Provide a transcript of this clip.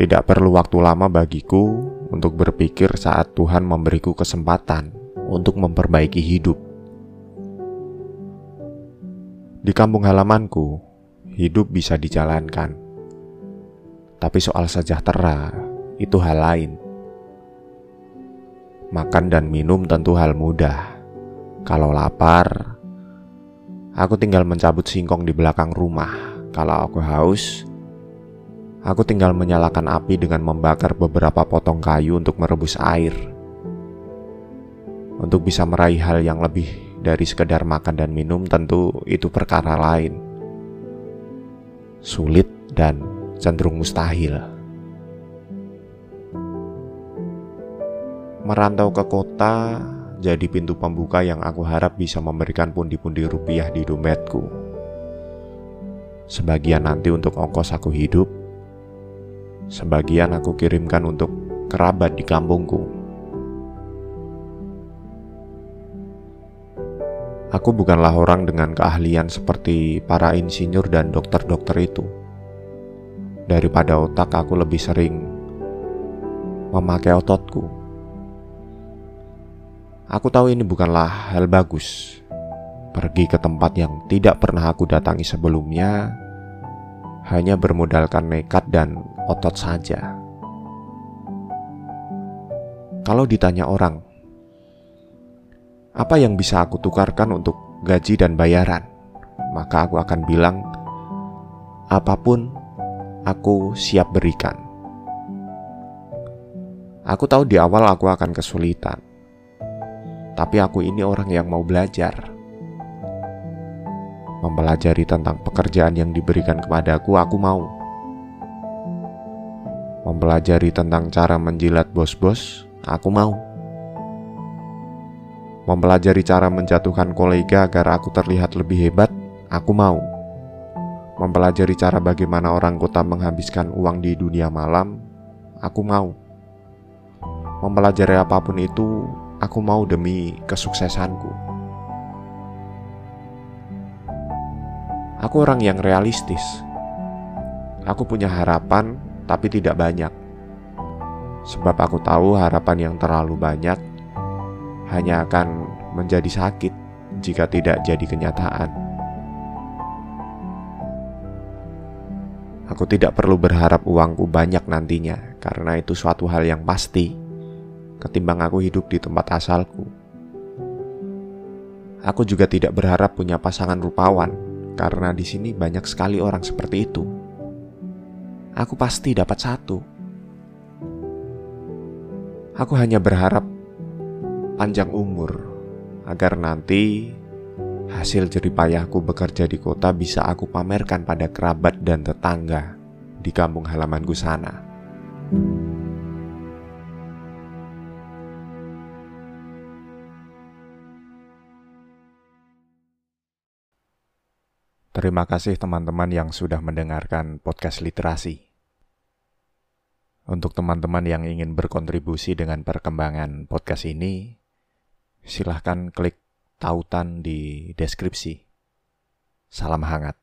Tidak perlu waktu lama bagiku untuk berpikir saat Tuhan memberiku kesempatan untuk memperbaiki hidup. Di kampung halamanku, hidup bisa dijalankan. Tapi soal sejahtera itu hal lain. Makan dan minum tentu hal mudah. Kalau lapar, aku tinggal mencabut singkong di belakang rumah. Kalau aku haus, Aku tinggal menyalakan api dengan membakar beberapa potong kayu untuk merebus air. Untuk bisa meraih hal yang lebih dari sekedar makan dan minum tentu itu perkara lain. Sulit dan cenderung mustahil. Merantau ke kota jadi pintu pembuka yang aku harap bisa memberikan pundi-pundi rupiah di dompetku. Sebagian nanti untuk ongkos aku hidup, Sebagian aku kirimkan untuk kerabat di kampungku. Aku bukanlah orang dengan keahlian seperti para insinyur dan dokter-dokter itu. Daripada otak, aku lebih sering memakai ototku. Aku tahu ini bukanlah hal bagus. Pergi ke tempat yang tidak pernah aku datangi sebelumnya hanya bermodalkan nekat dan otot saja. Kalau ditanya orang, apa yang bisa aku tukarkan untuk gaji dan bayaran? Maka aku akan bilang, apa pun aku siap berikan. Aku tahu di awal aku akan kesulitan, tapi aku ini orang yang mau belajar mempelajari tentang pekerjaan yang diberikan kepadaku, aku mau. Mempelajari tentang cara menjilat bos-bos, aku mau. Mempelajari cara menjatuhkan kolega agar aku terlihat lebih hebat, aku mau. Mempelajari cara bagaimana orang kota menghabiskan uang di dunia malam, aku mau. Mempelajari apa pun itu, aku mau demi kesuksesanku. Aku orang yang realistis. Aku punya harapan, tapi tidak banyak. Sebab aku tahu harapan yang terlalu banyak hanya akan menjadi sakit jika tidak jadi kenyataan. Aku tidak perlu berharap uangku banyak nantinya, karena itu suatu hal yang pasti. Ketimbang aku hidup di tempat asalku, aku juga tidak berharap punya pasangan rupawan karena di sini banyak sekali orang seperti itu. Aku pasti dapat satu. Aku hanya berharap panjang umur agar nanti hasil jeripayahku bekerja di kota bisa aku pamerkan pada kerabat dan tetangga di kampung halamanku sana. Terima kasih teman-teman yang sudah mendengarkan podcast literasi. Untuk teman-teman yang ingin berkontribusi dengan perkembangan podcast ini, silahkan klik tautan di deskripsi. Salam hangat.